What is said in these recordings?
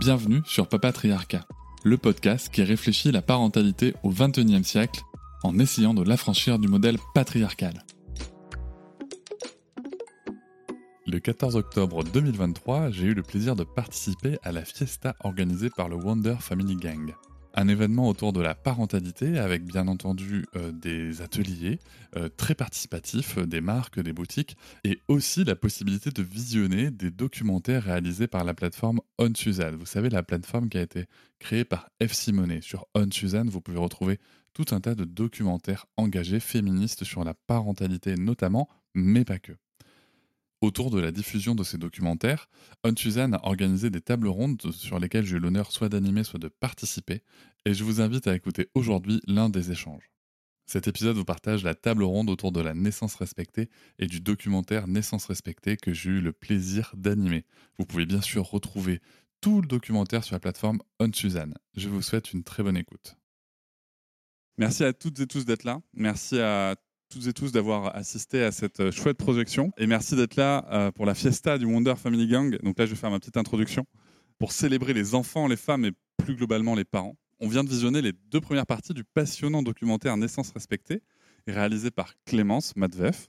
Bienvenue sur Papatriarcat, le podcast qui réfléchit la parentalité au XXIe siècle en essayant de l'affranchir du modèle patriarcal. Le 14 octobre 2023, j'ai eu le plaisir de participer à la fiesta organisée par le Wonder Family Gang. Un événement autour de la parentalité avec bien entendu euh, des ateliers euh, très participatifs, euh, des marques, des boutiques et aussi la possibilité de visionner des documentaires réalisés par la plateforme On. Vous savez, la plateforme qui a été créée par F. Simonet. Sur On vous pouvez retrouver tout un tas de documentaires engagés féministes sur la parentalité notamment, mais pas que. Autour de la diffusion de ces documentaires, On Suzanne a organisé des tables rondes sur lesquelles j'ai eu l'honneur soit d'animer, soit de participer, et je vous invite à écouter aujourd'hui l'un des échanges. Cet épisode vous partage la table ronde autour de la naissance respectée et du documentaire Naissance respectée que j'ai eu le plaisir d'animer. Vous pouvez bien sûr retrouver tout le documentaire sur la plateforme On Suzanne. Je vous souhaite une très bonne écoute. Merci à toutes et tous d'être là. Merci à toutes et tous d'avoir assisté à cette euh, chouette projection. Et merci d'être là euh, pour la fiesta du Wonder Family Gang. Donc là, je vais faire ma petite introduction pour célébrer les enfants, les femmes et plus globalement les parents. On vient de visionner les deux premières parties du passionnant documentaire Naissance respectée, réalisé par Clémence Madvef,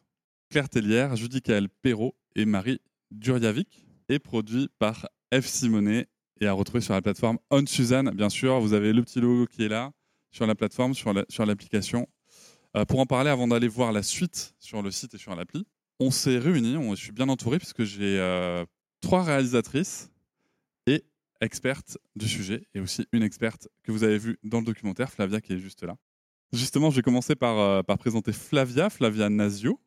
Claire Tellière, Judicaël Perrault et Marie Duriavic, et produit par F. Simonet et à retrouver sur la plateforme On Suzanne. Bien sûr, vous avez le petit logo qui est là sur la plateforme, sur l'application. Pour en parler, avant d'aller voir la suite sur le site et sur l'appli, on s'est réunis, on, je suis bien entouré puisque j'ai euh, trois réalisatrices et expertes du sujet, et aussi une experte que vous avez vue dans le documentaire, Flavia, qui est juste là. Justement, je vais commencer par, euh, présenter Flavia, Flavia Nazio.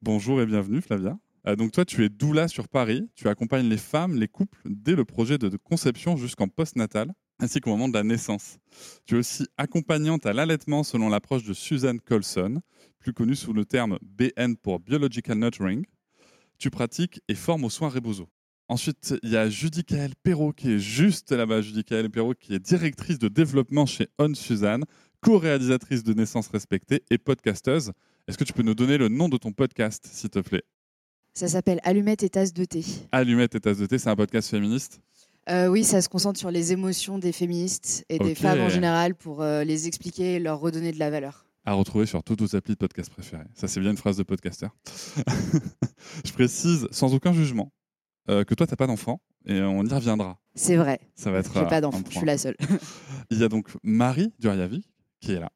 Bonjour et bienvenue, Flavia. donc toi, tu es doula sur Paris. Tu accompagnes les femmes, les couples dès le projet de conception jusqu'en postnatal ainsi qu'au moment de la naissance. Tu es aussi accompagnante à l'allaitement selon l'approche de Suzanne Colson, plus connue sous le terme BN pour Biological Nurturing. Tu pratiques et formes aux soins Rebozo. Ensuite, il y a Judicaël Perrault qui est juste là-bas, Judicaël Perrault qui est directrice de développement chez On Suzanne, co-réalisatrice de Naissance Respectée et podcasteuse. Est-ce que tu peux nous donner le nom de ton podcast, s'il te plaît? Ça s'appelle Allumette et tasse de thé. Allumette et tasse de thé, c'est un podcast féministe? Euh, oui, ça se concentre sur les émotions des féministes et des femmes en général pour euh, les expliquer et leur redonner de la valeur. À retrouver sur toutes vos applis de podcast préférés. Ça, c'est bien une phrase de podcaster. Je précise, sans aucun jugement, euh, que toi, tu n'as pas d'enfant et on y reviendra. C'est vrai. Ça va être. J'ai pas d'enfant, je suis la seule. Il y a donc Marie Duriavi qui est là.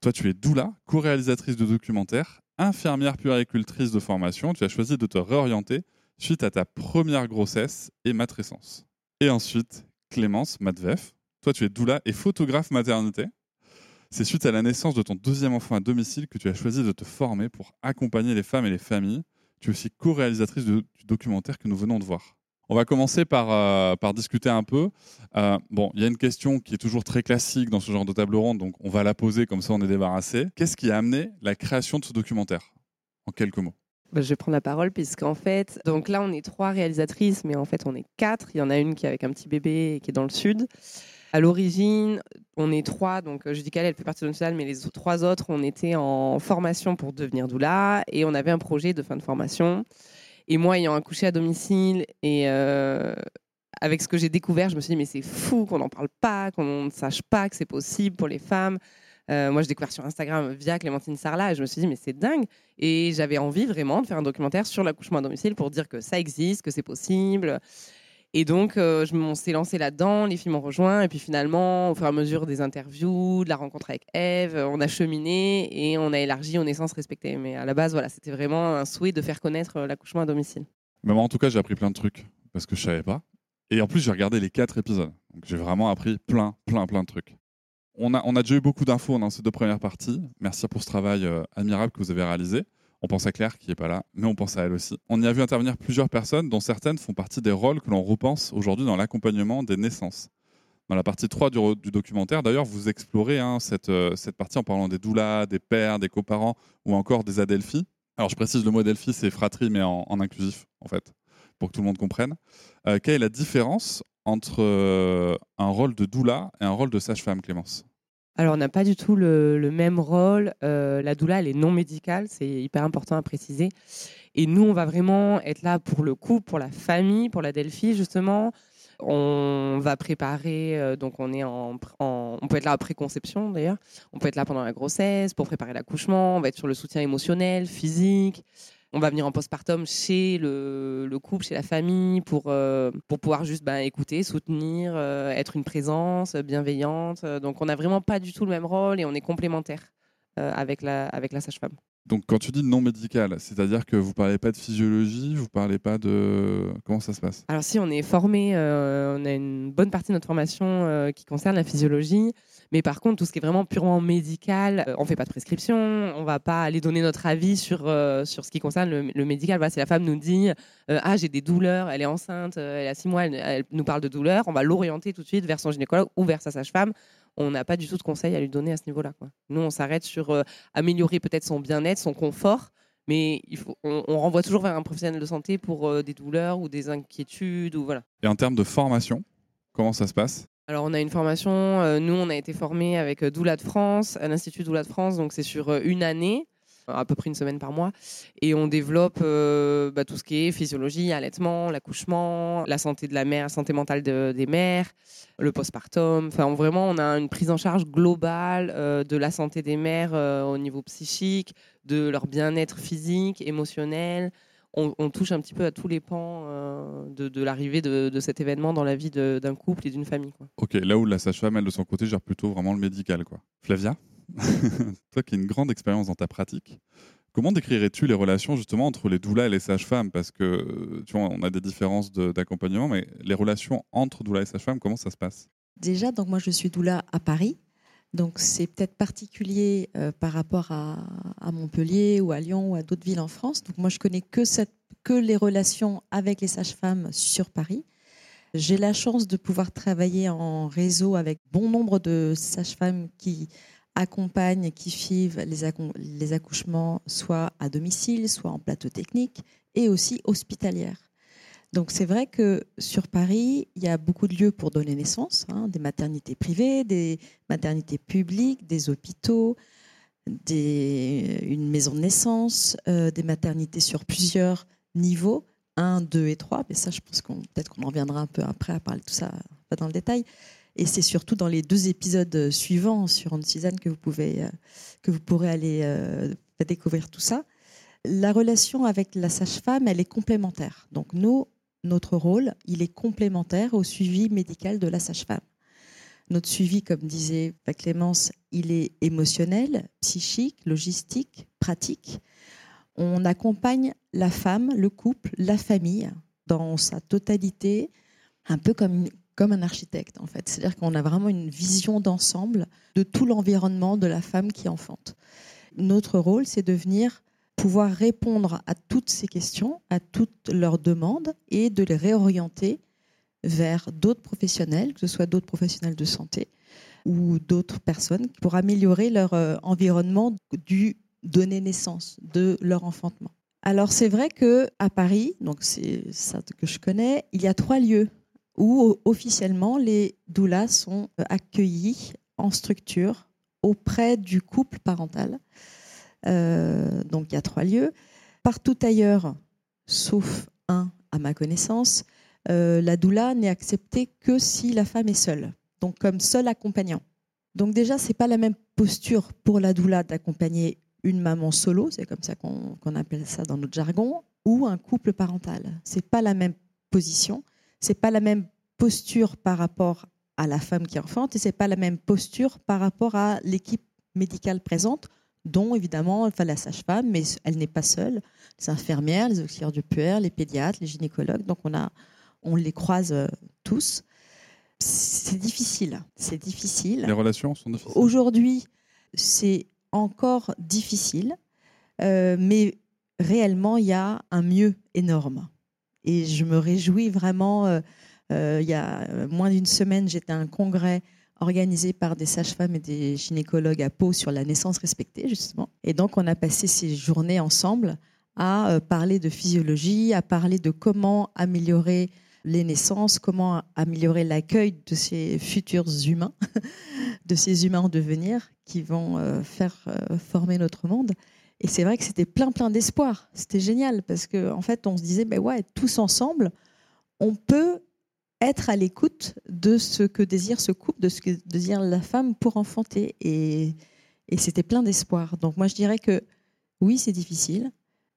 Toi, tu es doula, co-réalisatrice de documentaires, infirmière puéricultrice de formation. Tu as choisi de te réorienter suite à ta première grossesse et matrescence. Et ensuite, Clémence Madvef. Toi, tu es doula et photographe maternité. C'est suite à la naissance de ton deuxième enfant à domicile que tu as choisi de te former pour accompagner les femmes et les familles. Tu es aussi co-réalisatrice du documentaire que nous venons de voir. On va commencer par, euh, discuter un peu. Euh, bon, il y a une question qui est toujours très classique dans ce genre de table ronde, donc on va la poser comme ça on est débarrassé. Qu'est-ce qui a amené la création de ce documentaire? En quelques mots. Bah, je vais prendre la parole puisqu'en fait, donc là on est trois réalisatrices, mais en fait on est quatre. Il y en a une qui est avec un petit bébé et qui est dans le sud. À l'origine, on est trois, donc je dis elle fait partie de notre mais les trois autres, on était en formation pour devenir doula et on avait un projet de fin de formation. Et moi, ayant accouché à domicile et euh, avec ce que j'ai découvert, je me suis dit, mais c'est fou qu'on n'en parle pas, qu'on ne sache pas que c'est possible pour les femmes. Euh, moi, j'ai découvert sur Instagram via Clémentine Sarla et je me suis dit, mais c'est dingue. Et j'avais envie vraiment de faire un documentaire sur l'accouchement à domicile pour dire que ça existe, que c'est possible. Et donc, euh, je on s'est lancé là-dedans, les filles m'ont rejoint, et puis finalement, au fur et à mesure des interviews, de la rencontre avec Eve, on a cheminé et on a élargi aux naissances respectées. Mais à la base, voilà, c'était vraiment un souhait de faire connaître l'accouchement à domicile. Mais moi, en tout cas, j'ai appris plein de trucs parce que je savais pas. Et en plus, j'ai regardé les quatre épisodes. Donc, j'ai vraiment appris plein, plein, plein de trucs. On a, déjà eu beaucoup d'infos dans ces deux premières parties. Merci pour ce travail euh, admirable que vous avez réalisé. On pense à Claire qui n'est pas là, mais on pense à elle aussi. On y a vu intervenir plusieurs personnes, dont certaines font partie des rôles que l'on repense aujourd'hui dans l'accompagnement des naissances. Dans la partie 3 du, documentaire, d'ailleurs, vous explorez hein, cette, euh, cette, partie en parlant des doulas, des pères, des coparents ou encore des adelphi. Alors je précise, le mot adelphi, c'est fratrie, mais en, inclusif, en fait, pour que tout le monde comprenne. Euh, quelle est la différence entre un rôle de doula et un rôle de sage-femme, Clémence? Alors, on n'a pas du tout le, même rôle. Euh, la doula, elle est non médicale, c'est hyper important à préciser. Et nous, on va vraiment être là pour le couple, pour la famille, pour la Delphi, justement. On va préparer, euh, donc on est en, on peut être là après conception d'ailleurs. On peut être là pendant la grossesse pour préparer l'accouchement. On va être sur le soutien émotionnel, physique on va venir en postpartum chez le, couple, chez la famille, pour, euh, pour pouvoir juste ben, écouter, soutenir, euh, être une présence bienveillante. Donc on n'a vraiment pas du tout le même rôle et on est complémentaires euh, avec la, avec la sage-femme. Donc quand tu dis non médical, c'est-à-dire que vous parlez pas de physiologie, vous parlez pas de comment ça se passe? Alors si on est formé, on a une bonne partie de notre formation qui concerne la physiologie. Mais par contre, tout ce qui est vraiment purement médical, on euh, on fait pas de prescription, on va pas aller donner notre avis sur, euh, sur ce qui concerne le, médical. Voilà, si la femme nous dit euh, Ah, j'ai des douleurs, elle est enceinte, elle a six mois, elle, nous parle de douleurs, on va l'orienter tout de suite vers son gynécologue ou vers sa sage-femme. On n'a pas du tout de conseils à lui donner à ce niveau-là. Nous, on s'arrête sur améliorer peut-être son bien-être, son confort, mais on, renvoie toujours vers un professionnel de santé pour des douleurs ou des inquiétudes. Ou voilà. Et en termes de formation, comment ça se passe? Alors, on a une formation, euh, nous, on a été formés avec euh, Doula de France, à l'Institut Doula de France, donc c'est sur euh, une année, à peu près une semaine par mois, et on développe bah, tout ce qui est physiologie, allaitement, l'accouchement, la santé de la mère, la santé mentale des mères, le postpartum. Enfin, vraiment, on a une prise en charge globale de la santé des mères au niveau psychique, de leur bien-être physique, émotionnel, on, touche un petit peu à tous les pans euh, de, l'arrivée de, cet événement dans la vie d'un couple et d'une famille. Ok, là où la sage-femme, elle, de son côté, gère plutôt vraiment le médical. Quoi. Flavia, toi qui as une grande expérience dans ta pratique, comment décrirais-tu les relations justement entre les doulas et les sages-femmes? Parce que, tu vois, on a des différences d'accompagnement, mais les relations entre doulas et sages-femmes, comment ça se passe? Déjà, donc moi je suis doula à Paris. Donc c'est peut-être particulier euh, par rapport à, Montpellier ou à Lyon ou à d'autres villes en France. Donc moi je connais que, les relations avec les sages-femmes sur Paris. J'ai la chance de pouvoir travailler en réseau avec bon nombre de sages-femmes qui accompagnent, qui suivent les, les accouchements soit à domicile, soit en plateau technique et aussi hospitalière. Donc c'est vrai que sur Paris, il y a beaucoup de lieux pour donner naissance, hein, des maternités privées, des maternités publiques, des hôpitaux, des, une maison de naissance, euh, des maternités sur plusieurs niveaux, 1, 2 et 3. Mais ça, je pense qu'on peut-être qu'on en reviendra un peu après à parler de tout ça, pas dans le détail. Et c'est surtout dans les deux épisodes suivants sur Anne Suzanne que vous euh, que vous pourrez aller euh, découvrir tout ça. La relation avec la sage-femme, elle est complémentaire. Donc nous, notre rôle, il est complémentaire au suivi médical de la sage-femme. Notre suivi, comme disait Clémence, il est émotionnel, psychique, logistique, pratique. On accompagne la femme, le couple, la famille dans sa totalité, un peu comme, comme un architecte en fait. C'est-à-dire qu'on a vraiment une vision d'ensemble de tout l'environnement de la femme qui enfante. Notre rôle, c'est de venir pouvoir répondre à toutes ces questions, à toutes leurs demandes et de les réorienter vers d'autres professionnels, que ce soit d'autres professionnels de santé ou d'autres personnes, pour améliorer leur euh, environnement du donner naissance, de leur enfantement. Alors c'est vrai que à Paris, donc c'est ça que je connais, il y a trois lieux où officiellement les doulas sont euh, accueillis en structure auprès du couple parental. Euh, donc il y a trois lieux. Partout ailleurs, sauf un à ma connaissance, euh, la doula n'est acceptée que si la femme est seule, donc comme seul accompagnant. Donc déjà, c'est pas la même posture pour la doula d'accompagner une maman solo, c'est comme ça qu'on appelle ça dans notre jargon, ou un couple parental. C'est pas la même position, c'est pas la même posture par rapport à la femme qui enfante et c'est pas la même posture par rapport à l'équipe médicale présente dont évidemment enfin, la sage-femme, mais elle n'est pas seule. Les infirmières, les auxiliaires du puer, les pédiatres, les gynécologues, donc on, a, on les croise euh, tous. C'est difficile, c'est difficile. Les relations sont difficiles. Aujourd'hui, c'est encore difficile, euh, mais réellement, il y a un mieux énorme. Et je me réjouis vraiment. Euh, euh, il y a moins d'une semaine, j'étais à un congrès organisé par des sages-femmes et des gynécologues à Pau sur la naissance respectée, justement. Et donc, on a passé ces journées ensemble à euh, parler de physiologie, à parler de comment améliorer les naissances, comment améliorer l'accueil de ces futurs humains, de ces humains en devenir qui vont euh, faire euh, former notre monde. Et c'est vrai que c'était plein, plein d'espoir. C'était génial parce qu'en en fait, on se disait, ben ouais, tous ensemble, on peut être à l'écoute de ce que désire ce couple, de ce que désire la femme pour enfanter. Et, c'était plein d'espoir. Donc moi, je dirais que oui, c'est difficile,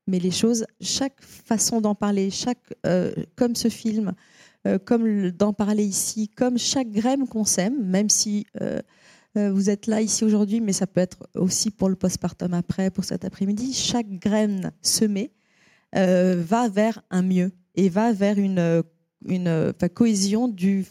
mais les choses, chaque façon d'en parler, chaque, euh, comme ce film, euh, comme d'en parler ici, comme chaque graine qu'on sème, même si euh, vous êtes là ici aujourd'hui, mais ça peut être aussi pour le postpartum après, pour cet après-midi, chaque graine semée va vers un mieux et va vers une une euh, cohésion du,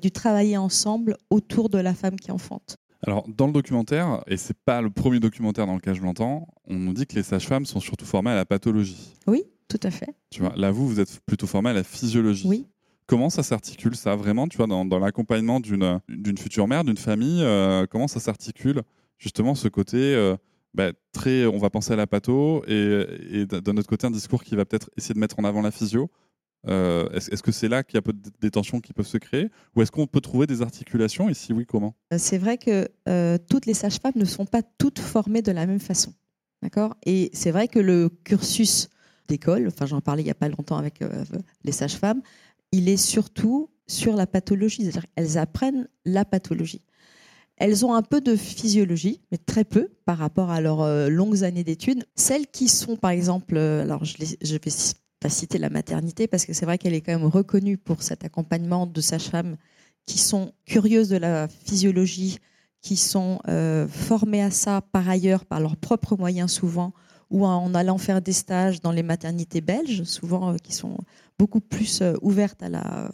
du travailler ensemble autour de la femme qui enfante. Alors, dans le documentaire, et c'est pas le premier documentaire dans lequel je l'entends, on nous dit que les sages-femmes sont surtout formées à la pathologie. Oui, tout à fait. Tu vois, là, vous, vous êtes plutôt formée à la physiologie. Oui. Comment ça s'articule, ça, vraiment, tu vois, dans, dans l'accompagnement d'une, d'une future mère, d'une famille, euh, comment ça s'articule, justement, ce côté euh, bah, très, on va penser à la patho, et, et d'un autre côté, un discours qui va peut-être essayer de mettre en avant la physio euh, est-ce, que c'est là qu'il y a peu des tensions qui peuvent se créer Ou est-ce qu'on peut trouver des articulations Et si oui, comment? Euh, C'est vrai que euh, toutes les sages-femmes ne sont pas toutes formées de la même façon. D'accord? Et c'est vrai que le cursus d'école, enfin j'en parlais il n'y a pas longtemps avec les sages-femmes, il est surtout sur la pathologie. C'est-à-dire qu'elles apprennent la pathologie. Elles ont un peu de physiologie, mais très peu par rapport à leurs longues années d'études. Celles qui sont, par exemple, alors je, je vais citer la maternité parce que c'est vrai qu'elle est quand même reconnue pour cet accompagnement de sages-femmes qui sont curieuses de la physiologie, qui sont euh, formées à ça par ailleurs par leurs propres moyens souvent, ou en allant faire des stages dans les maternités belges, souvent euh, qui sont beaucoup plus euh, ouvertes à la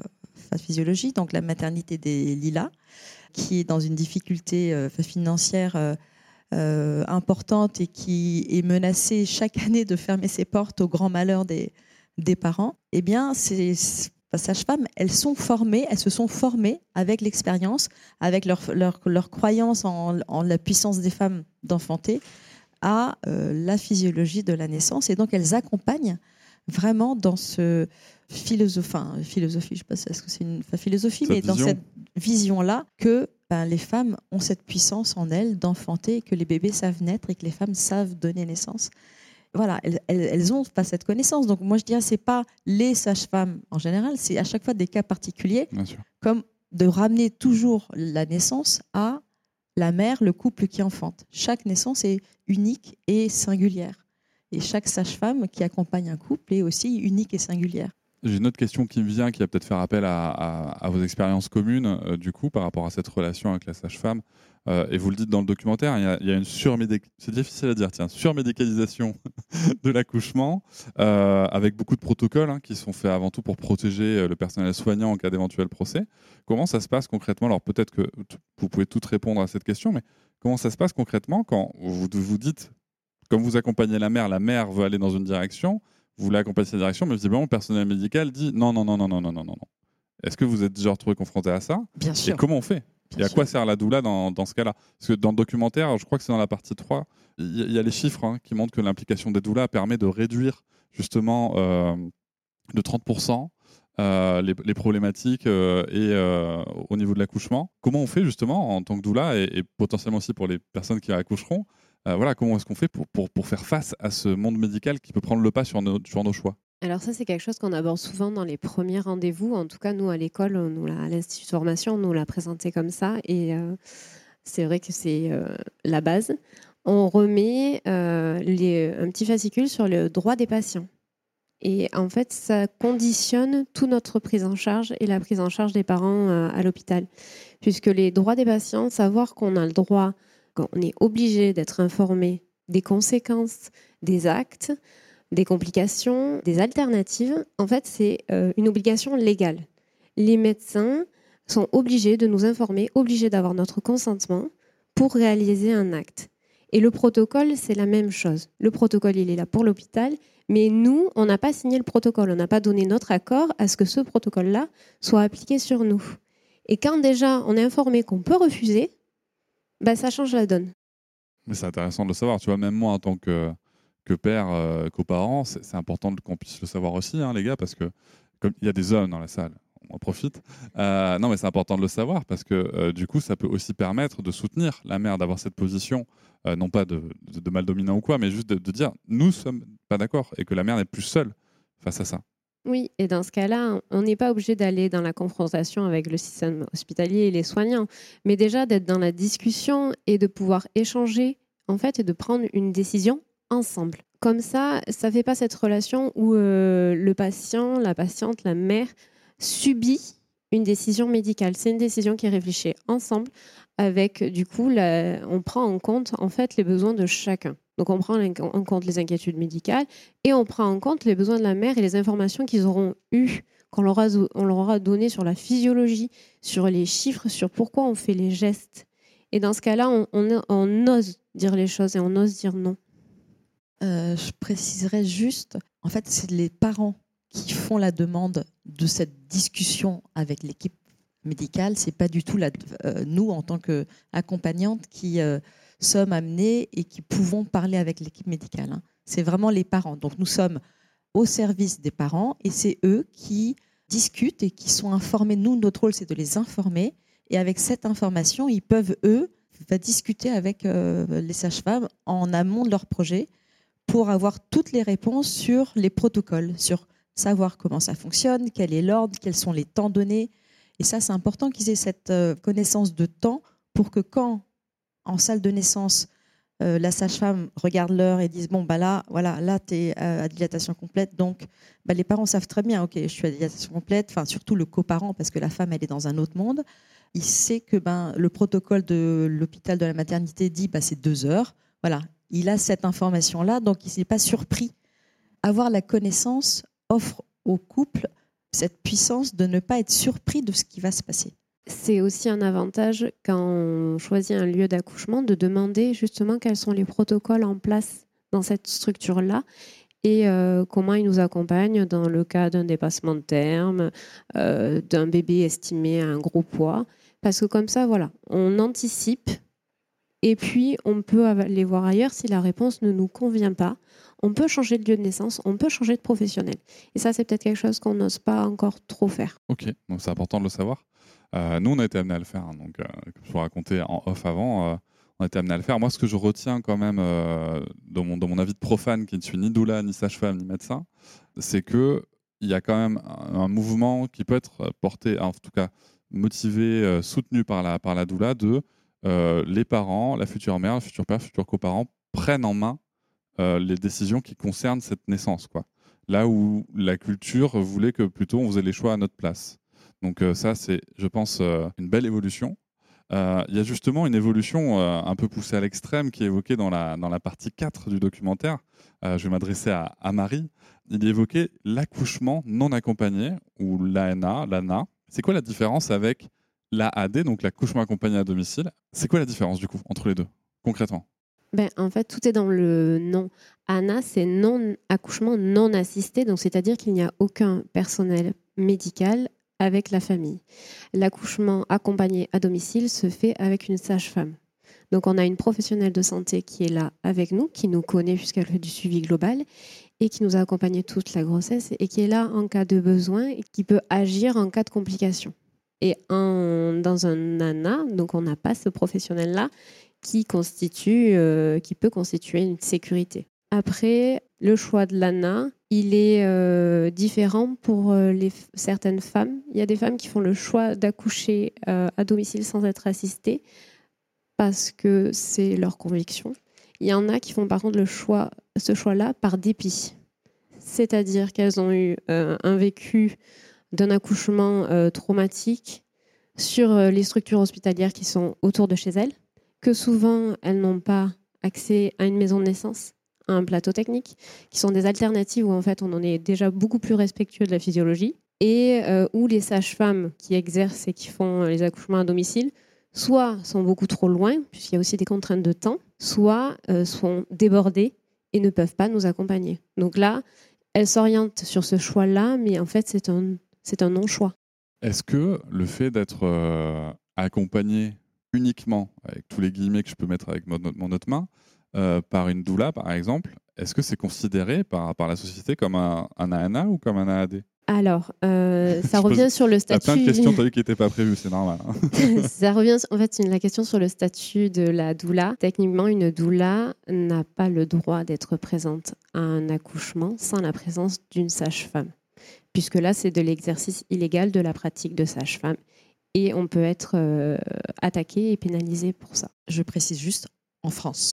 physiologie, donc la maternité des Lilas, qui est dans une difficulté financière importante et qui est menacée chaque année de fermer ses portes au grand malheur des, des parents, eh bien, ces sages-femmes, elles sont formées, elles se sont formées avec l'expérience, avec leur, leur, croyance en, la puissance des femmes d'enfanter, à euh, la physiologie de la naissance. Et donc, elles accompagnent vraiment dans ce philosophe, philosophie, je ne sais pas que c'est une philosophie, mais dans cette vision-là que ben, les femmes ont cette puissance en elles d'enfanter, que les bébés savent naître et que les femmes savent donner naissance voilà, elles, ont pas cette connaissance. Donc moi je dirais c'est pas les sages-femmes en général, c'est à chaque fois des cas particuliers, comme de ramener toujours la naissance à la mère, le couple qui enfante. Chaque naissance est unique et singulière. Et chaque sage-femme qui accompagne un couple est aussi unique et singulière. J'ai une autre question qui me vient, qui va peut-être faire appel à, vos expériences communes, euh, du coup, par rapport à cette relation avec la sage-femme. Euh, et vous le dites dans le documentaire, il y a, une surmédicalisation, c'est difficile à dire, tiens, surmédicalisation de l'accouchement, euh, avec beaucoup de protocoles hein, qui sont faits avant tout pour protéger le personnel soignant en cas d'éventuel procès. Comment ça se passe concrètement? Alors peut-être que vous pouvez toutes répondre à cette question, mais comment ça se passe concrètement quand vous vous dites, comme vous accompagnez la mère, la mère veut aller dans une direction, vous voulez accompagner cette direction, mais visiblement, le personnel médical dit non, non, non, non, non, non, non, non. Est-ce que vous êtes déjà retrouvé confronté à ça Bien sûr. Et comment on fait Et à quoi sert la doula dans, dans ce cas-là? Parce que dans le documentaire, je crois que c'est dans la partie 3, il y, a les chiffres hein, qui montrent que l'implication des doulas permet de réduire justement euh, de 30% euh, les, problématiques euh, et au niveau de l'accouchement. Comment on fait justement en tant que doula et, et potentiellement aussi pour les personnes qui accoucheront euh, voilà, comment est-ce qu'on fait pour, pour, faire face à ce monde médical qui peut prendre le pas sur nos, sur nos choix? Alors ça, c'est quelque chose qu'on aborde souvent dans les premiers rendez-vous. En tout cas, nous, à l'école, nous, à l'Institut de formation, on nous l'a présenté comme ça. Et euh, c'est vrai que c'est euh, la base. On remet les, un petit fascicule sur le droit des patients. Et en fait, ça conditionne toute notre prise en charge et la prise en charge des parents à l'hôpital. Puisque les droits des patients, savoir qu'on a le droit on est obligé d'être informé des conséquences des actes, des complications, des alternatives, en fait, c'est euh, une obligation légale. Les médecins sont obligés de nous informer, obligés d'avoir notre consentement pour réaliser un acte. Et le protocole, c'est la même chose. Le protocole, il est là pour l'hôpital, mais nous, on n'a pas signé le protocole, on n'a pas donné notre accord à ce que ce protocole-là soit appliqué sur nous. Et quand déjà on est informé qu'on peut refuser, bah, ça change la donne. C'est intéressant de le savoir. Tu vois, même moi, en tant que, que père, euh, coparent, c'est important qu'on puisse le savoir aussi, hein, les gars, parce que comme il y a des hommes dans la salle, on en profite. Euh, non, mais c'est important de le savoir parce que euh, du coup, ça peut aussi permettre de soutenir la mère, d'avoir cette position, euh, non pas de, de, mal dominant ou quoi, mais juste de, de dire nous sommes pas d'accord et que la mère n'est plus seule face à ça. Oui, et dans ce cas-là, on n'est pas obligé d'aller dans la confrontation avec le système hospitalier et les soignants, mais déjà d'être dans la discussion et de pouvoir échanger, en fait, et de prendre une décision ensemble. Comme ça, ça ne fait pas cette relation où euh, le patient, la patiente, la mère subit une décision médicale. C'est une décision qui est réfléchie ensemble avec, du coup, on prend en compte, en fait, les besoins de chacun. Donc on prend en compte les inquiétudes médicales et on prend en compte les besoins de la mère et les informations qu'ils auront eues, qu'on leur, aura donné sur la physiologie, sur les chiffres, sur pourquoi on fait les gestes. Et dans ce cas-là, on, ose dire les choses et on ose dire non. Euh, je préciserai juste, en fait, c'est les parents qui font la demande de cette discussion avec l'équipe médicale. C'est pas du tout la, euh, nous en tant qu'accompagnantes qui euh, sommes amenés et qui pouvons parler avec l'équipe médicale. Hein. C'est vraiment les parents. Donc nous sommes au service des parents et c'est eux qui discutent et qui sont informés. Nous, notre rôle, c'est de les informer. Et avec cette information, ils peuvent, eux, discuter avec euh, les sages-femmes en amont de leur projet pour avoir toutes les réponses sur les protocoles, sur savoir comment ça fonctionne, quel est l'ordre, quels sont les temps donnés. Et ça, c'est important qu'ils aient cette euh, connaissance de temps pour que quand en salle de naissance, euh, la sage-femme regarde l'heure et dit bon bah là voilà là tu es à dilatation complète donc bah, les parents savent très bien ok je suis à dilatation complète enfin surtout le coparent parce que la femme elle est dans un autre monde. Il sait que ben le protocole de l'hôpital de la maternité dit bah c'est deux heures. Voilà il a cette information là donc il n'est pas surpris. Avoir la connaissance offre au couple cette puissance de ne pas être surpris de ce qui va se passer c'est aussi un avantage quand on choisit un lieu d'accouchement de demander justement quels sont les protocoles en place dans cette structure-là et euh, comment ils nous accompagnent dans le cas d'un dépassement de terme, euh, d'un bébé estimé à un gros poids. Parce que comme ça, voilà, on anticipe et puis on peut aller voir ailleurs si la réponse ne nous convient pas. On peut changer de lieu de naissance, on peut changer de professionnel. Et ça, c'est peut-être quelque chose qu'on n'ose pas encore trop faire. Ok, donc c'est important de le savoir. Euh, nous, on a été amené à le faire. Hein, donc, euh, comme je vous racontais en off avant, euh, on a été amené à le faire. Moi, ce que je retiens quand même dans, mon, avis de profane, qui ne suis ni doula, ni sage-femme, ni médecin, c'est que il y a quand même un, mouvement qui peut être porté, en tout cas motivé, soutenu par la, par la doula, de les parents, la future mère, le futur père, le futur coparent prennent en main les décisions qui concernent cette naissance. Quoi. Là où la culture voulait que plutôt on faisait les choix à notre place. Donc euh, ça, c'est, je pense, euh, une belle évolution. Euh, il y a justement une évolution un peu poussée à l'extrême qui est évoquée dans la, dans la partie 4 du documentaire. je vais m'adresser à, à, Marie. Il évoquait l'accouchement non accompagné, ou l'ANA, l'ANA. C'est quoi la différence avec l'AAD, donc l'accouchement accompagné à domicile? C'est quoi la différence du coup entre les deux, concrètement? Ben, en fait, tout est dans le nom. ANA, c'est non accouchement non assisté, donc c'est-à-dire qu'il n'y a aucun personnel médical avec la famille. L'accouchement accompagné à domicile se fait avec une sage-femme. Donc on a une professionnelle de santé qui est là avec nous, qui nous connaît puisqu'elle fait du suivi global et qui nous a accompagné toute la grossesse et qui est là en cas de besoin et qui peut agir en cas de complications. Et dans un nana, donc on n'a pas ce professionnel-là qui euh, qui peut constituer une sécurité. Après, le choix de l'ANA, il est euh, différent pour euh, certaines femmes. Il y a des femmes qui font le choix d'accoucher euh, à domicile sans être assistées parce que c'est leur conviction. Il y en a qui font par contre le choix, ce choix-là par dépit. C'est-à-dire qu'elles ont eu un vécu d'un accouchement traumatique sur les structures hospitalières qui sont autour de chez elles, que souvent elles n'ont pas accès à une maison de naissance un plateau technique, qui sont des alternatives où en fait on en est déjà beaucoup plus respectueux de la physiologie, et euh, où les sages-femmes qui exercent et qui font les accouchements à domicile soit sont beaucoup trop loin, puisqu'il y a aussi des contraintes de temps, soit euh, sont débordées et ne peuvent pas nous accompagner. Donc là, elles s'orientent sur ce choix-là, mais en fait, c'est un, c'est un non-choix. Est-ce que le fait d'être euh, accompagné uniquement, avec tous les guillemets que je peux mettre avec mon, mon autre main, euh, par une doula, par exemple, est-ce que c'est considéré par, par la société comme un, un ANA ou comme un AAD Alors, euh, ça revient sur le T'as plein de statut. questions t'as vu, qui n'étaient pas prévues, c'est normal. hein. ça revient en fait sur la question sur le statut de la doula. Techniquement, une doula n'a pas le droit d'être présente à un accouchement sans la présence d'une sage-femme, puisque là, c'est de l'exercice illégal de la pratique de sage-femme. Et on peut être euh, attaqué et pénalisé pour ça. Je précise juste en France.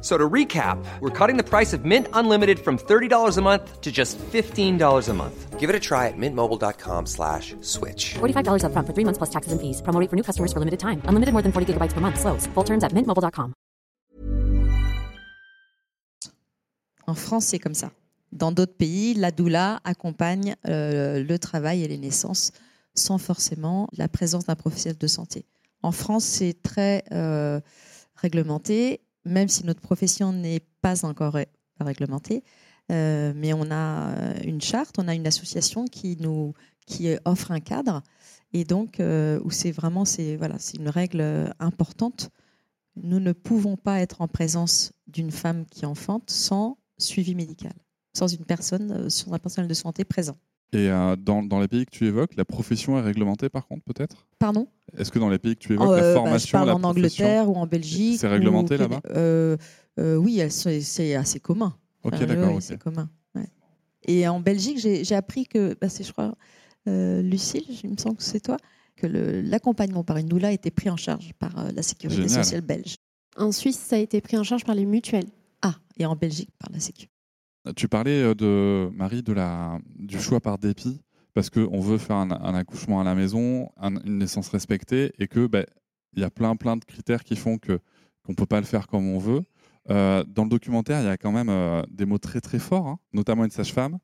So to recap, we're cutting the price of Mint Unlimited from $30 a month to just $15 a month. Give it a try at mintmobile.com slash switch. $45 upfront for three months plus taxes and fees. Promo rate for new customers for limited time. Unlimited more than 40 gigabytes per month. Slows. Full terms at mintmobile.com. En France, c'est comme ça. Dans d'autres pays, la doula accompagne euh, le travail et les naissances sans forcément la présence d'un professionnel de santé. En France, c'est très euh, réglementé, même si notre profession n'est pas encore ré- réglementée. Euh, mais on a euh, une charte, on a une association qui nous qui euh, offre un cadre et donc euh, où c'est vraiment c'est voilà c'est une règle euh, importante. Nous ne pouvons pas être en présence d'une femme qui enfante sans suivi médical, sans une personne, euh, sans un personnel de santé présent. Et euh, dans, dans les pays que tu évoques, la profession est réglementée par contre, peut-être? Pardon? Est-ce que dans les pays que tu évoques, Oh, la euh, bah, formation, Je parle la en Angleterre ou en Belgique. C'est réglementé ou- là-bas? Euh, euh, Oui, c'est assez commun. Ok, Enfin, d'accord. oui, ok. C'est commun. ouais. Et en Belgique, j'ai appris que, bah, c'est je crois, euh, Lucille, il me semble que c'est toi, que l'accompagnement par une doula était pris en charge par euh, la sécurité Génial. sociale belge. En Suisse, ça a été pris en charge par les mutuelles. Ah, et en Belgique par la sécu. Tu parlais euh, de Marie de la, du choix par dépit parce qu'on veut faire un, accouchement à la maison, un- une naissance respectée et que ben, il y a plein plein de critères qui font que qu'on peut pas le faire comme on veut. Euh, dans le documentaire, il y a quand même euh, des mots très très forts, hein, notamment une sage-femme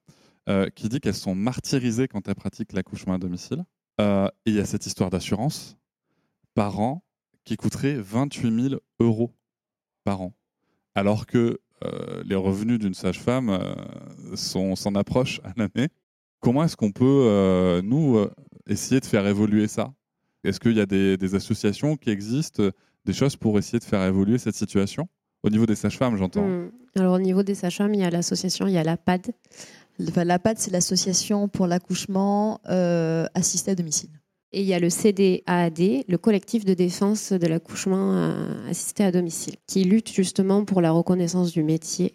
qui dit qu'elles sont martyrisées quand elles pratiquent l'accouchement à domicile. Et il y a cette histoire d'assurance par an qui coûterait 28 000 euros par an, alors que euh, les revenus d'une sage-femme euh, sont- s'en approchent à l'année. Comment est-ce qu'on peut, euh, nous, essayer de faire évoluer ça? Est-ce qu'il y a des, des associations qui existent, des choses pour essayer de faire évoluer cette situation? Au niveau des sages-femmes, j'entends. Hmm. Alors au niveau des sages-femmes, il y a l'association, il y a la PAD. Enfin, L'APAD, c'est l'association pour l'accouchement euh, assisté à domicile. Et il y a le CDAAD, le collectif de défense de l'accouchement euh, assisté à domicile, qui lutte justement pour la reconnaissance du métier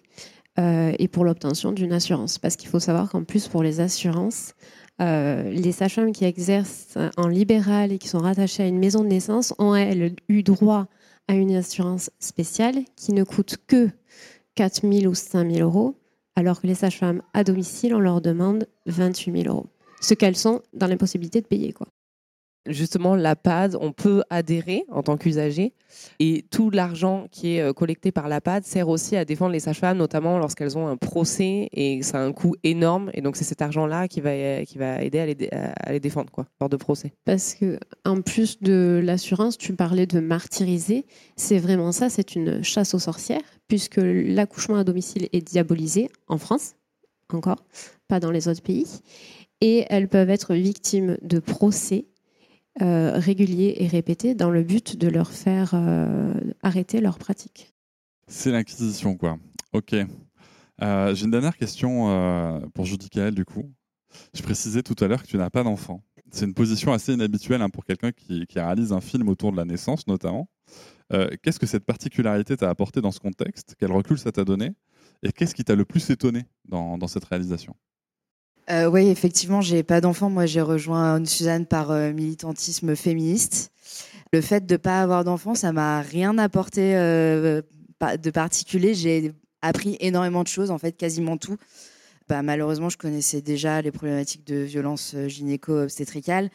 euh, et pour l'obtention d'une assurance. Parce qu'il faut savoir qu'en plus, pour les assurances, euh, les sages-femmes qui exercent en libéral et qui sont rattachées à une maison de naissance ont, elles, eu droit à une assurance spéciale qui ne coûte que 4 000 ou 5 000 euros, alors que les sages-femmes à domicile, on leur demande 28 000 euros. Ce qu'elles sont dans l'impossibilité de payer. Quoi. Justement, la PAD, on peut adhérer en tant qu'usager. Et tout l'argent qui est euh, collecté par la PAD sert aussi à défendre les sages-femmes, notamment lorsqu'elles ont un procès et ça a un coût énorme. Et donc, c'est cet argent-là qui va, qui va aider à les, à les défendre quoi, lors de procès. Parce que en plus de l'assurance, tu parlais de martyriser. C'est vraiment ça, c'est une chasse aux sorcières, puisque l'accouchement à domicile est diabolisé en France, encore, pas dans les autres pays. Et elles peuvent être victimes de procès euh, réguliers et répétés dans le but de leur faire euh, arrêter leur pratique. C'est l'inquisition, quoi. Ok. Euh, J'ai une dernière question pour Judicaël, du coup. Je précisais tout à l'heure que tu n'as pas d'enfant. C'est une position assez inhabituelle hein, pour quelqu'un qui, réalise un film autour de la naissance, notamment. Qu'est-ce que cette particularité t'a apporté dans ce contexte? Quel recul ça t'a donné? Et qu'est-ce qui t'a le plus étonné dans cette réalisation? Euh, oui, effectivement, j'ai pas d'enfant. Moi, j'ai rejoint Anne Suzanne par euh, militantisme féministe. Le fait de pas avoir d'enfant, ça m'a rien apporté euh, de particulier. J'ai appris énormément de choses, en fait, quasiment tout. bah, malheureusement, je connaissais déjà les problématiques de violence gynéco-obstétricale.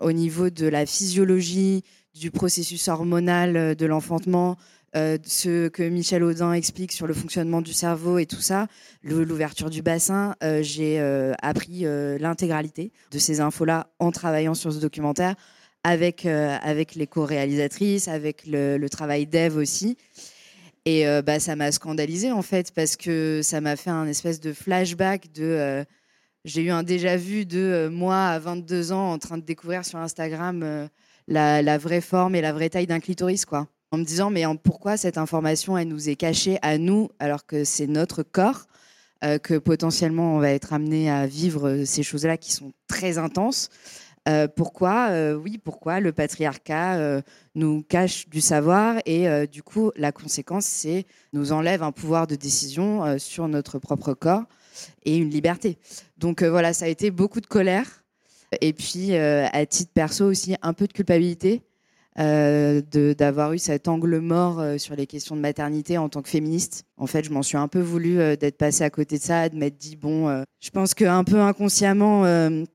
Au niveau de la physiologie, du processus hormonal de l'enfantement, euh, ce que Michel Audin explique sur le fonctionnement du cerveau et tout ça, l'ouverture du bassin, euh, j'ai euh, appris l'intégralité de ces infos-là en travaillant sur ce documentaire avec, avec les co-réalisatrices, avec le, travail d'Eve aussi. Et bah, ça m'a scandalisé en fait parce que ça m'a fait un espèce de flashback de. j'ai eu un déjà vu de moi à 22 ans en train de découvrir sur Instagram la, la, vraie forme et la vraie taille d'un clitoris, quoi en me disant mais pourquoi cette information elle nous est cachée à nous alors que c'est notre corps euh, que potentiellement on va être amené à vivre euh, ces choses-là qui sont très intenses. Euh, pourquoi, oui, pourquoi le patriarcat nous cache du savoir et du coup la conséquence c'est nous enlève un pouvoir de décision sur notre propre corps et une liberté. Donc voilà, ça a été beaucoup de colère et puis à titre perso aussi un peu de culpabilité euh, d'avoir eu cet angle mort euh, sur les questions de maternité en tant que féministe. En fait, je m'en suis un peu voulu euh, d'être passée à côté de ça, de m'être dit, bon, je pense qu'un peu inconsciemment,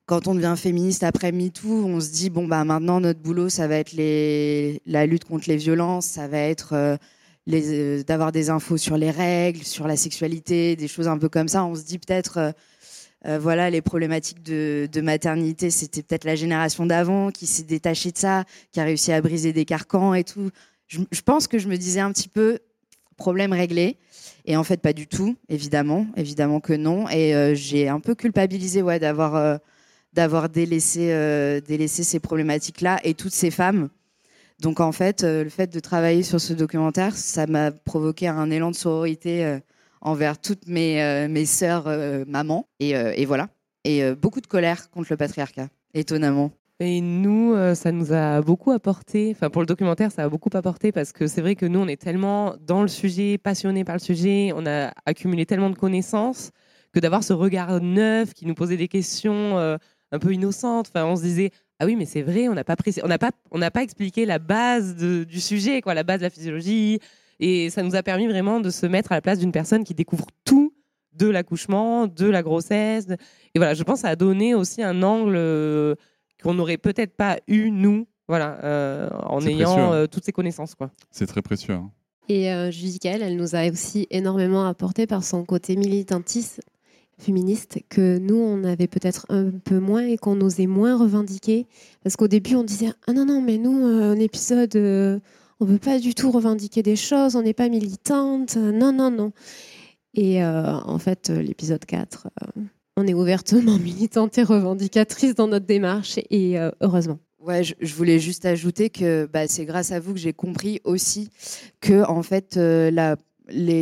quand on devient féministe après MeToo, on se dit, bon, bah maintenant, notre boulot, ça va être les, la lutte contre les violences, ça va être d'avoir des infos sur les règles, sur la sexualité, des choses un peu comme ça. On se dit peut-être euh, voilà, les problématiques de, maternité, c'était peut-être la génération d'avant qui s'est détachée de ça, qui a réussi à briser des carcans et tout. Je, pense que je me disais un petit peu problème réglé. Et en fait, pas du tout, évidemment, évidemment que non. Et euh, j'ai un peu culpabilisé ouais, d'avoir euh, d'avoir délaissé, délaissé ces problématiques-là et toutes ces femmes. Donc en fait, le fait de travailler sur ce documentaire, ça m'a provoqué un élan de sororité envers toutes mes, euh, mes sœurs euh, mamans. Et, euh, et, voilà. Et beaucoup de colère contre le patriarcat, étonnamment. Et nous, ça nous a beaucoup apporté. Enfin, pour le documentaire, ça a beaucoup apporté parce que c'est vrai que nous, on est tellement dans le sujet, passionnés par le sujet, on a accumulé tellement de connaissances que d'avoir ce regard neuf qui nous posait des questions un peu innocentes. Enfin, on se disait ah oui, mais c'est vrai, on n'a pas, on n'a pas, on n'a pas expliqué la base du sujet, quoi, la base de la physiologie, et ça nous a permis vraiment de se mettre à la place d'une personne qui découvre tout de l'accouchement, de la grossesse. Et voilà, je pense que ça a donné aussi un angle euh, qu'on n'aurait peut-être pas eu, nous, voilà, euh, en ayant euh, toutes ces connaissances. Quoi. C'est très précieux. Hein. Et euh, elle nous a aussi énormément apporté par son côté militantiste féministe que nous, on avait peut-être un peu moins et qu'on osait moins revendiquer. Parce qu'au début, on disait Ah non, non, mais nous, un épisode on ne veut pas du tout revendiquer des choses, on n'est pas militante, non, non, non. Et euh, en fait, euh, l'épisode 4, euh, on est ouvertement militante et revendicatrice dans notre démarche, et heureusement. Ouais, je, voulais juste ajouter que bah, c'est grâce à vous que j'ai compris aussi que, en fait,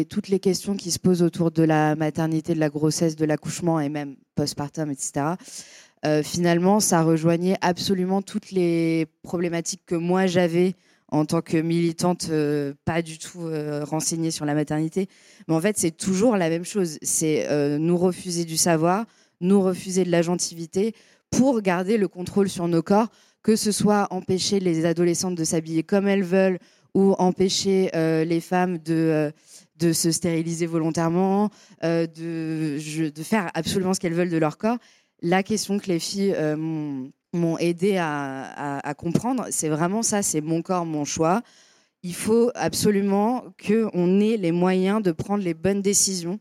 toutes les questions qui se posent autour de la maternité, de la grossesse, de l'accouchement et même postpartum, etc., finalement, ça rejoignait absolument toutes les problématiques que moi j'avais en tant que militante euh, pas du tout euh, renseignée sur la maternité. Mais en fait, c'est toujours la même chose. C'est euh, nous refuser du savoir, nous refuser de la gentilité pour garder le contrôle sur nos corps, que ce soit empêcher les adolescentes de s'habiller comme elles veulent ou empêcher les femmes de, se stériliser volontairement, de, faire absolument ce qu'elles veulent de leur corps. La question que les filles m'ont aidé à, comprendre, c'est vraiment ça, c'est mon corps, mon choix. Il faut absolument qu'on ait les moyens de prendre les bonnes décisions.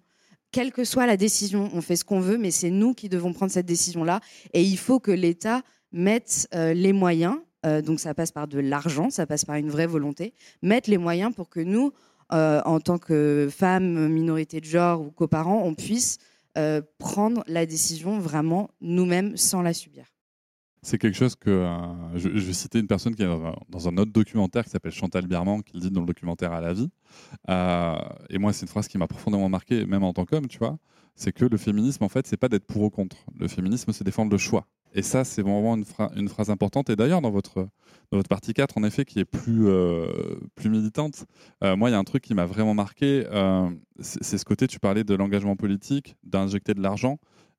Quelle que soit la décision, on fait ce qu'on veut, mais c'est nous qui devons prendre cette décision-là. Et il faut que l'État mette euh, les moyens, euh, donc ça passe par de l'argent, ça passe par une vraie volonté, mettre les moyens pour que nous, euh, en tant que femmes, minorités de genre ou coparents, on puisse prendre la décision vraiment nous-mêmes sans la subir. C'est quelque chose que euh, je, vais citer une personne qui est dans un, autre documentaire qui s'appelle Chantal Bierman, qui le dit dans le documentaire À la vie. Euh, et moi, c'est une phrase qui m'a profondément marqué, même en tant qu'homme, tu vois. C'est que le féminisme, en fait, c'est pas d'être pour ou contre. Le féminisme, c'est défendre le choix. Et ça, c'est vraiment une, phrase importante. Et d'ailleurs, dans votre, dans votre partie 4, en effet, qui est plus, euh, plus militante, moi, il y a un truc qui m'a vraiment marqué. c'est ce côté, tu parlais de l'engagement politique, d'injecter de l'argent.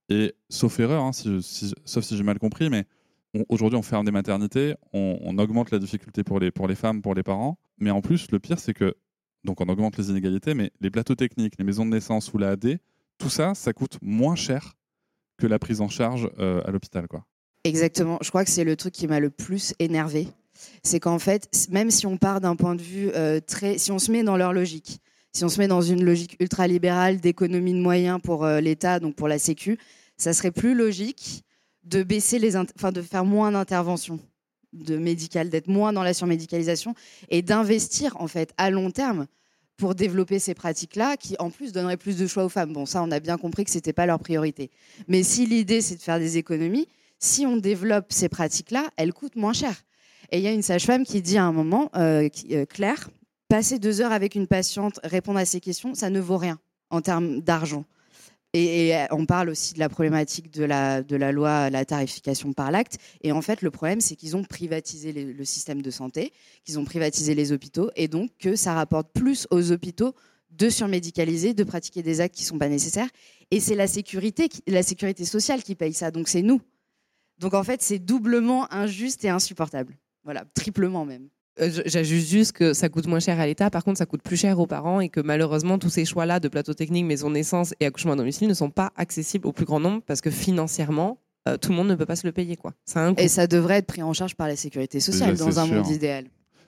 Et sauf erreur, hein, sauf si j'ai mal compris, mais aujourd'hui, on ferme des maternités, on, augmente la difficulté pour les, pour les femmes, pour les parents. Mais en plus, le pire, c'est que, donc on augmente les inégalités, mais les plateaux techniques, les maisons de naissance ou la AD, tout ça, ça coûte moins cher que la prise en charge euh, à l'hôpital, quoi. Exactement. Je crois que c'est le truc qui m'a le plus énervé. C'est qu'en fait, même si on part d'un point de vue euh, très. Si on se met dans leur logique, si on se met dans une logique ultralibérale d'économie de moyens pour euh, l'État, donc pour la Sécu, ça serait plus logique de baisser les. Enfin, de faire moins d'interventions de d'être moins dans la surmédicalisation et d'investir, en fait, à long terme pour développer ces pratiques-là, qui en plus donneraient plus de choix aux femmes. Bon, ça, on a bien compris que ce n'était pas leur priorité. Mais si l'idée, c'est de faire des économies, si on développe ces pratiques-là, elles coûtent moins cher. Et il y a une sage-femme qui dit à un moment, euh, euh, Claire, passer deux heures avec une patiente, répondre à ses questions, ça ne vaut rien en termes d'argent. Et, on parle aussi de la problématique de la, de la loi, la tarification par l'acte. Et en fait, le problème, c'est qu'ils ont privatisé le système de santé, qu'ils ont privatisé les hôpitaux, et donc que ça rapporte plus aux hôpitaux de surmédicaliser, de pratiquer des actes qui ne sont pas nécessaires. Et c'est la sécurité, la sécurité sociale qui paye ça, donc c'est nous. Donc en fait, c'est doublement injuste et insupportable. Voilà, triplement même. Euh, j'ajuste juste que ça coûte moins cher à l'État, par contre ça coûte plus cher aux parents et que malheureusement tous ces choix-là de plateau technique, maison de naissance et accouchement à domicile ne sont pas accessibles au plus grand nombre parce que financièrement, euh, tout le monde ne peut pas se le payer. Quoi. et ça devrait être pris en charge par la sécurité sociale dans un monde idéal.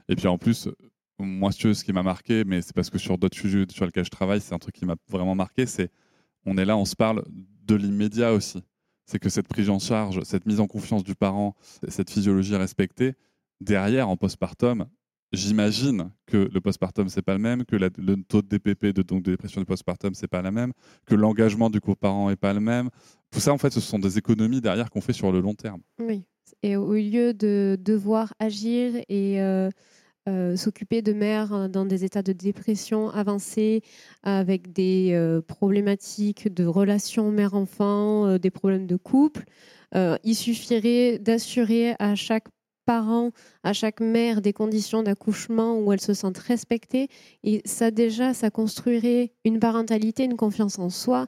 Et puis en plus, moi ce qui m'a marqué, mais c'est parce que sur d'autres sujets sur lesquels je travaille, c'est un truc qui m'a vraiment marqué, c'est on est là, on se parle de l'immédiat aussi. C'est que cette prise en charge, cette mise en confiance du parent, cette physiologie respectée, derrière, en postpartum, j'imagine que le postpartum c'est pas le même, que le taux de DPP, de, donc de dépression du postpartum c'est pas la même, que l'engagement du coparent est pas le même. Tout ça en fait, ce sont des économies derrière qu'on fait sur le long terme. Oui. Et au lieu de devoir agir et euh, euh, s'occuper de mères dans des états de dépression avancée, avec des euh, problématiques de relations mère-enfant, des problèmes de couple, il suffirait d'assurer à chaque parents, à chaque mère des conditions d'accouchement où elles se sentent respectées. Et ça déjà, ça construirait une parentalité, une confiance en soi.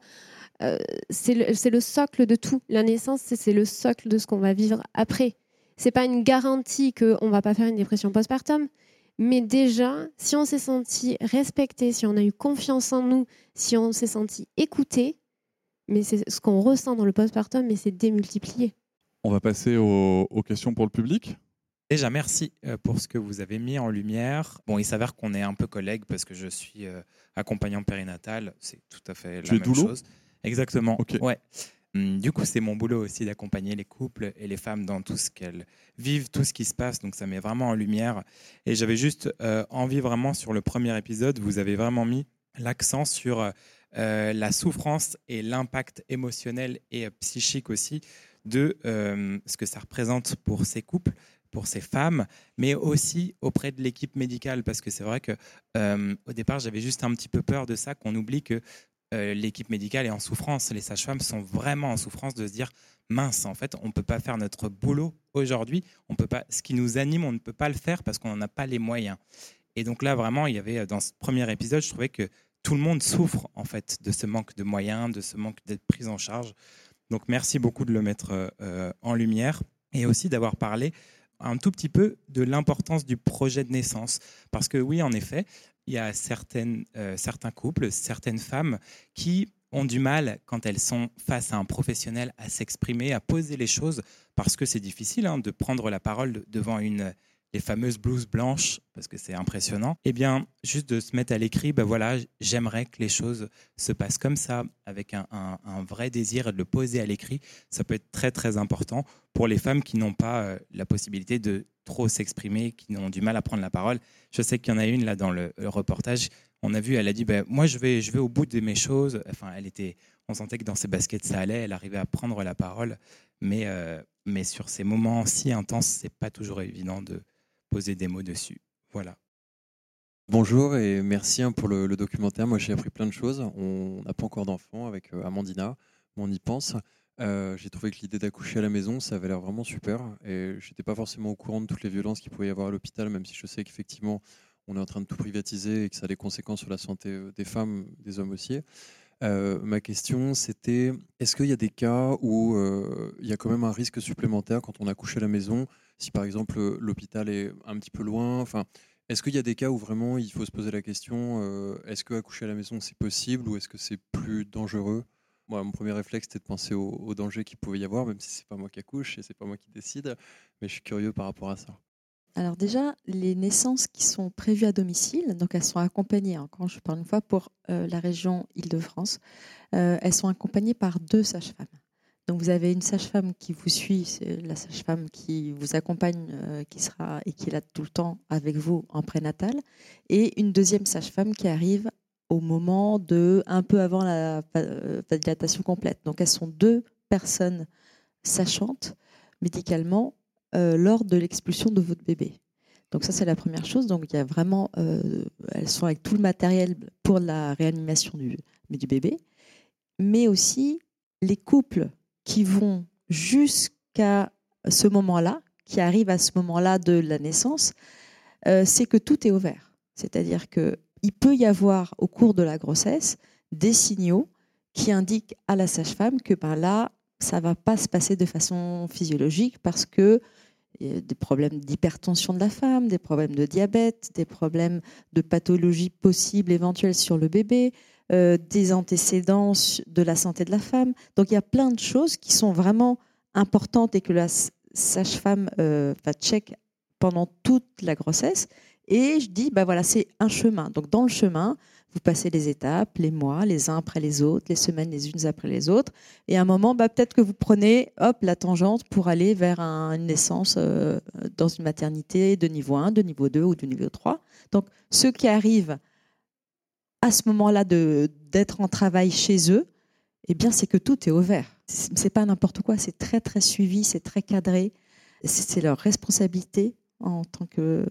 Euh, c'est le, socle de tout. La naissance, c'est le socle de ce qu'on va vivre après. C'est pas une garantie qu'on va pas faire une dépression postpartum, mais déjà, si on s'est senti respecté, si on a eu confiance en nous, si on s'est senti écouté, mais c'est ce qu'on ressent dans le postpartum, mais c'est démultiplié. On va passer aux questions pour le public. Déjà, merci euh, pour ce que vous avez mis en lumière. Bon, il s'avère qu'on est un peu collègues parce que je suis euh, accompagnant périnatal. C'est tout à fait la même chose. Exactement. Ouais. Hum, du coup, c'est mon boulot aussi d'accompagner les couples et les femmes dans tout ce qu'elles vivent, tout ce qui se passe. Donc, ça met vraiment en lumière. Et j'avais juste euh, envie vraiment sur le premier épisode, vous avez vraiment mis l'accent sur la souffrance et l'impact émotionnel et psychique aussi de ce que ça représente pour ces couples pour ces femmes, mais aussi auprès de l'équipe médicale, parce que c'est vrai que euh, au départ, j'avais juste un petit peu peur de ça, qu'on oublie que euh, l'équipe médicale est en souffrance. Les sages-femmes sont vraiment en souffrance de se dire mince, en fait, on ne peut pas faire notre boulot aujourd'hui. On peut pas, ce qui nous anime, on ne peut pas le faire parce qu'on n'en a pas les moyens. Et donc là, vraiment, il y avait dans ce premier épisode, je trouvais que tout le monde souffre en fait de ce manque de moyens, de ce manque d'être pris en charge. Donc merci beaucoup de le mettre euh, en lumière et aussi d'avoir parlé un tout petit peu de l'importance du projet de naissance. Parce que oui, en effet, il y a certaines, euh, certains couples, certaines femmes qui ont du mal quand elles sont face à un professionnel à s'exprimer, à poser les choses, parce que c'est difficile hein, de prendre la parole devant une, les fameuses blouses blanches, parce que c'est impressionnant, eh bien, juste de se mettre à l'écrit, ben voilà, j'aimerais que les choses se passent comme ça, avec un, vrai désir de le poser à l'écrit, ça peut être très très important pour les femmes qui n'ont pas euh, la possibilité de trop s'exprimer, qui ont du mal à prendre la parole. Je sais qu'il y en a une là dans le, reportage, on a vu, elle a dit, ben, moi je vais, je vais au bout de mes choses, enfin, elle était, on sentait que dans ses baskets ça allait, elle arrivait à prendre la parole, mais, euh, mais sur ces moments si intenses, c'est pas toujours évident de poser des mots dessus. Voilà. Bonjour et merci hein, pour le, documentaire. Moi, j'ai appris plein de choses. On n'a pas encore d'enfants avec euh, Amandina, mais on y pense. Euh, j'ai trouvé que l'idée d'accoucher à la maison, ça avait l'air vraiment super. Et je n'étais pas forcément au courant de toutes les violences qu'il pouvait y avoir à l'hôpital, même si je sais qu'effectivement, on est en train de tout privatiser et que ça a des conséquences sur la santé euh, des femmes, des hommes aussi. ma question, c'était est-ce qu'il y a des cas où il y a quand même un risque supplémentaire quand on accouche à la maison si par exemple l'hôpital est un petit peu loin enfin, Est-ce qu'il y a des cas où vraiment il faut se poser la question euh, est-ce que accoucher à la maison c'est possible ou est-ce que c'est plus dangereux? Moi, mon premier réflexe, c'était de penser au, au danger qu'il pouvait y avoir, même si c'est pas moi qui accouche et c'est pas moi qui décide. Mais je suis curieux par rapport à ça. Alors déjà, les naissances qui sont prévues à domicile, donc elles sont accompagnées, hein, je parle une fois pour euh, la région Île-de-France, euh, elles sont accompagnées par deux sages-femmes. Donc vous avez une sage-femme qui vous suit, la sage-femme qui vous accompagne, euh, qui sera et qui est là tout le temps avec vous en prénatal, et une deuxième sage-femme qui arrive au moment de un peu avant la dilatation complète. Donc elles sont deux personnes sachantes médicalement euh, lors de l'expulsion de votre bébé. Donc ça, c'est la première chose. Donc il y a vraiment, euh, elles sont avec tout le matériel pour la réanimation du, du bébé, mais aussi les couples qui vont jusqu'à ce moment-là, qui arrivent à ce moment-là de la naissance, euh, c'est que tout est ouvert. C'est-à-dire que il peut y avoir au cours de la grossesse des signaux qui indiquent à la sage-femme que ben là, ça va pas se passer de façon physiologique parce que des problèmes d'hypertension de la femme, des problèmes de diabète, des problèmes de pathologie possible éventuelle sur le bébé, euh, des antécédents de la santé de la femme. Donc il y a plein de choses qui sont vraiment importantes et que la sage-femme euh, va check pendant toute la grossesse. Et je dis, bah voilà, c'est un chemin. Donc dans le chemin, vous passez les étapes, les mois, les uns après les autres, les semaines les unes après les autres. Et à un moment, bah, peut-être que vous prenez hop, la tangente pour aller vers une naissance euh, dans une maternité de niveau 1, de niveau 2 ou de niveau 3. Donc, ceux qui arrivent à ce moment-là d'être en travail chez eux, eh bien, c'est que tout est ouvert. C'est pas n'importe quoi, c'est très, très suivi, c'est très cadré. C'est leur responsabilité en tant que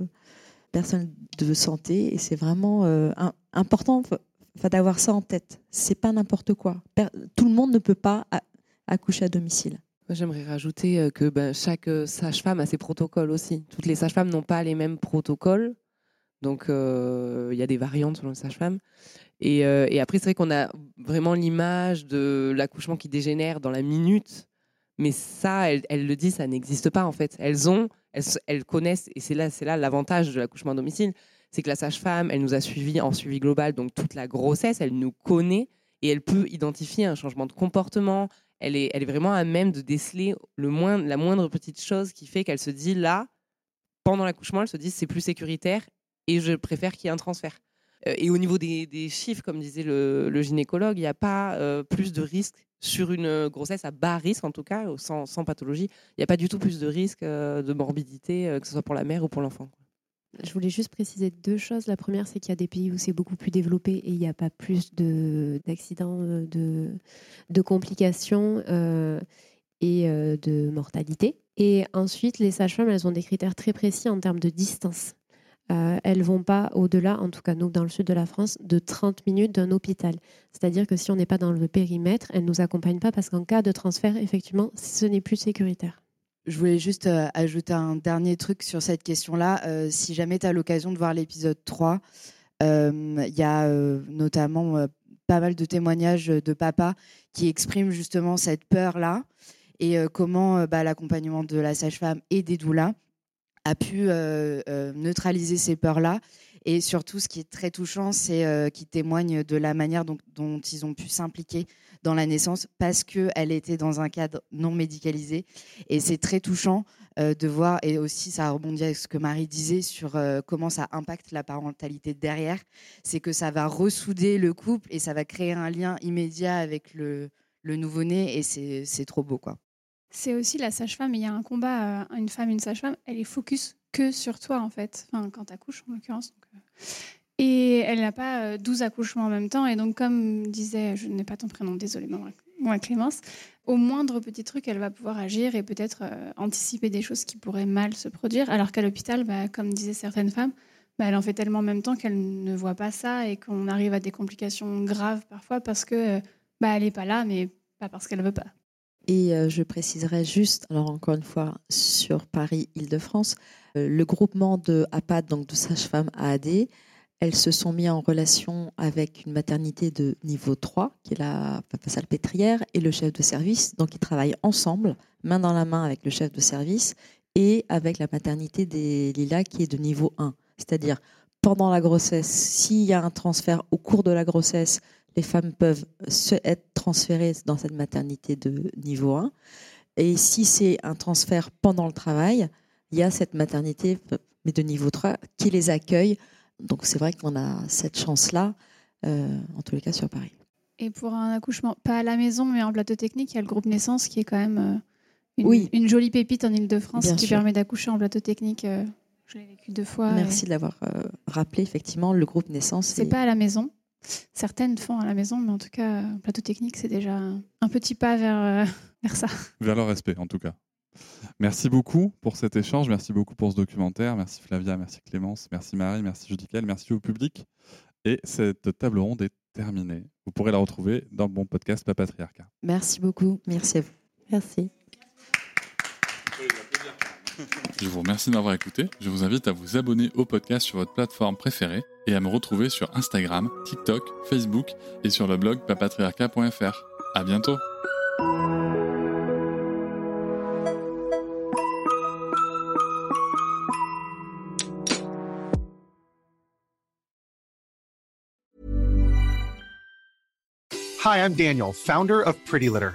personne de santé et c'est vraiment euh, important d'avoir ça en tête. C'est pas n'importe quoi. Tout le monde ne peut pas accoucher à domicile. J'aimerais rajouter euh, que ben, chaque euh, sage-femme a ses protocoles aussi. Toutes les sages-femmes n'ont pas les mêmes protocoles. Donc, il y a des variantes selon les sages-femmes. Et, et, après, c'est vrai qu'on a vraiment l'image de l'accouchement qui dégénère dans la minute. Mais ça, elles, elles le disent, ça n'existe pas en fait. Elles ont elles, connaissent, et c'est là, c'est là l'avantage de l'accouchement à domicile, c'est que la sage-femme, elle nous a suivis en suivi global, donc toute la grossesse, elle nous connaît et elle peut identifier un changement de comportement. Elle est, elle est vraiment à même de déceler le moins, la moindre petite chose qui fait qu'elle se dit là, pendant l'accouchement, elle se dit c'est plus sécuritaire et je préfère qu'il y ait un transfert. Euh, et au niveau des, chiffres, comme disait le, gynécologue, il n'y a pas euh, plus de risques sur une grossesse à bas risque, en tout cas, sans, pathologie. Il n'y a pas du tout plus de risques euh, de morbidité, que ce soit pour la mère ou pour l'enfant. Je voulais juste préciser deux choses. La première, c'est qu'il y a des pays où c'est beaucoup plus développé et il n'y a pas plus d'accidents, de, de, complications et de mortalité. Et ensuite, les sages-femmes, elles ont des critères très précis en termes de distance. Euh, elles vont pas au-delà, en tout cas nous dans le sud de la France, de 30 minutes d'un hôpital. C'est-à-dire que si on n'est pas dans le périmètre, elles ne nous accompagnent pas parce qu'en cas de transfert, effectivement, ce n'est plus sécuritaire. Je voulais juste euh, ajouter un dernier truc sur cette question-là. Euh, si jamais tu as l'occasion de voir l'épisode 3, il y a notamment pas mal de témoignages de papas qui expriment justement cette peur-là et comment bah, l'accompagnement de la sage-femme et des doulas a pu euh, euh, neutraliser ces peurs-là. Et surtout, ce qui est très touchant, c'est euh, qu'ils témoignent de la manière dont, ils ont pu s'impliquer dans la naissance parce qu'elle était dans un cadre non médicalisé. Et c'est très touchant de voir, et aussi ça rebondit avec ce que Marie disait sur comment ça impacte la parentalité derrière, c'est que ça va ressouder le couple et ça va créer un lien immédiat avec le, le nouveau-né et c'est trop beau. quoi. C'est aussi la sage-femme. Il y a un combat, euh, une femme, une sage-femme. Elle est focus que sur toi, en fait. Enfin, quand tu accouches, en l'occurrence. Euh. Et elle n'a pas 12 euh, accouchements en même temps. Et donc, comme disait, je n'ai pas ton prénom, désolée, moi, Clémence, au moindre petit truc, elle va pouvoir agir et peut-être anticiper des choses qui pourraient mal se produire. Alors qu'à l'hôpital, bah, comme disaient certaines femmes, bah, elle en fait tellement en même temps qu'elle ne voit pas ça et qu'on arrive à des complications graves parfois parce que bah, elle n'est pas là, mais pas parce qu'elle ne veut pas. Et euh, je préciserai juste, alors encore une fois, sur Paris-Île-de-France, euh, le groupement de APAD, donc de sages-femmes AAD, elles se sont mises en relation avec une maternité de niveau 3, qui est la salpêtrière, et le chef de service. Donc ils travaillent ensemble, main dans la main avec le chef de service et avec la maternité des Lilas, qui est de niveau 1. C'est-à-dire, pendant la grossesse, s'il y a un transfert au cours de la grossesse, les femmes peuvent se, être transférées dans cette maternité de niveau 1. Et si c'est un transfert pendant le travail, il y a cette maternité, mais de niveau 3, qui les accueille. Donc c'est vrai qu'on a cette chance-là, euh, en tous les cas sur Paris. Et pour un accouchement, pas à la maison, mais en plateau technique, il y a le groupe Naissance qui est quand même euh, une, oui. une jolie pépite en Ile-de-France qui permet d'accoucher en plateau technique. Euh, je l'ai vécu deux fois. Merci de l'avoir rappelé, effectivement, le groupe Naissance. C'est pas à la maison. Certaines font à la maison, mais en tout cas, plateau technique, c'est déjà un petit pas vers, vers ça. Vers le respect, en tout cas. Merci beaucoup pour cet échange, merci beaucoup pour ce documentaire, merci Flavia, merci Clémence, merci Marie, merci Judicael, merci au public. Et cette table ronde est terminée. Vous pourrez la retrouver dans le bon podcast Papatriarcat. Merci beaucoup, merci à vous. Merci. Je vous remercie d'avoir écouté. Je vous invite à vous abonner au podcast sur votre plateforme préférée et à me retrouver sur Instagram, TikTok, Facebook et sur le blog papatriarcat.fr. À bientôt. Hi, I'm Daniel, founder of Pretty Litter.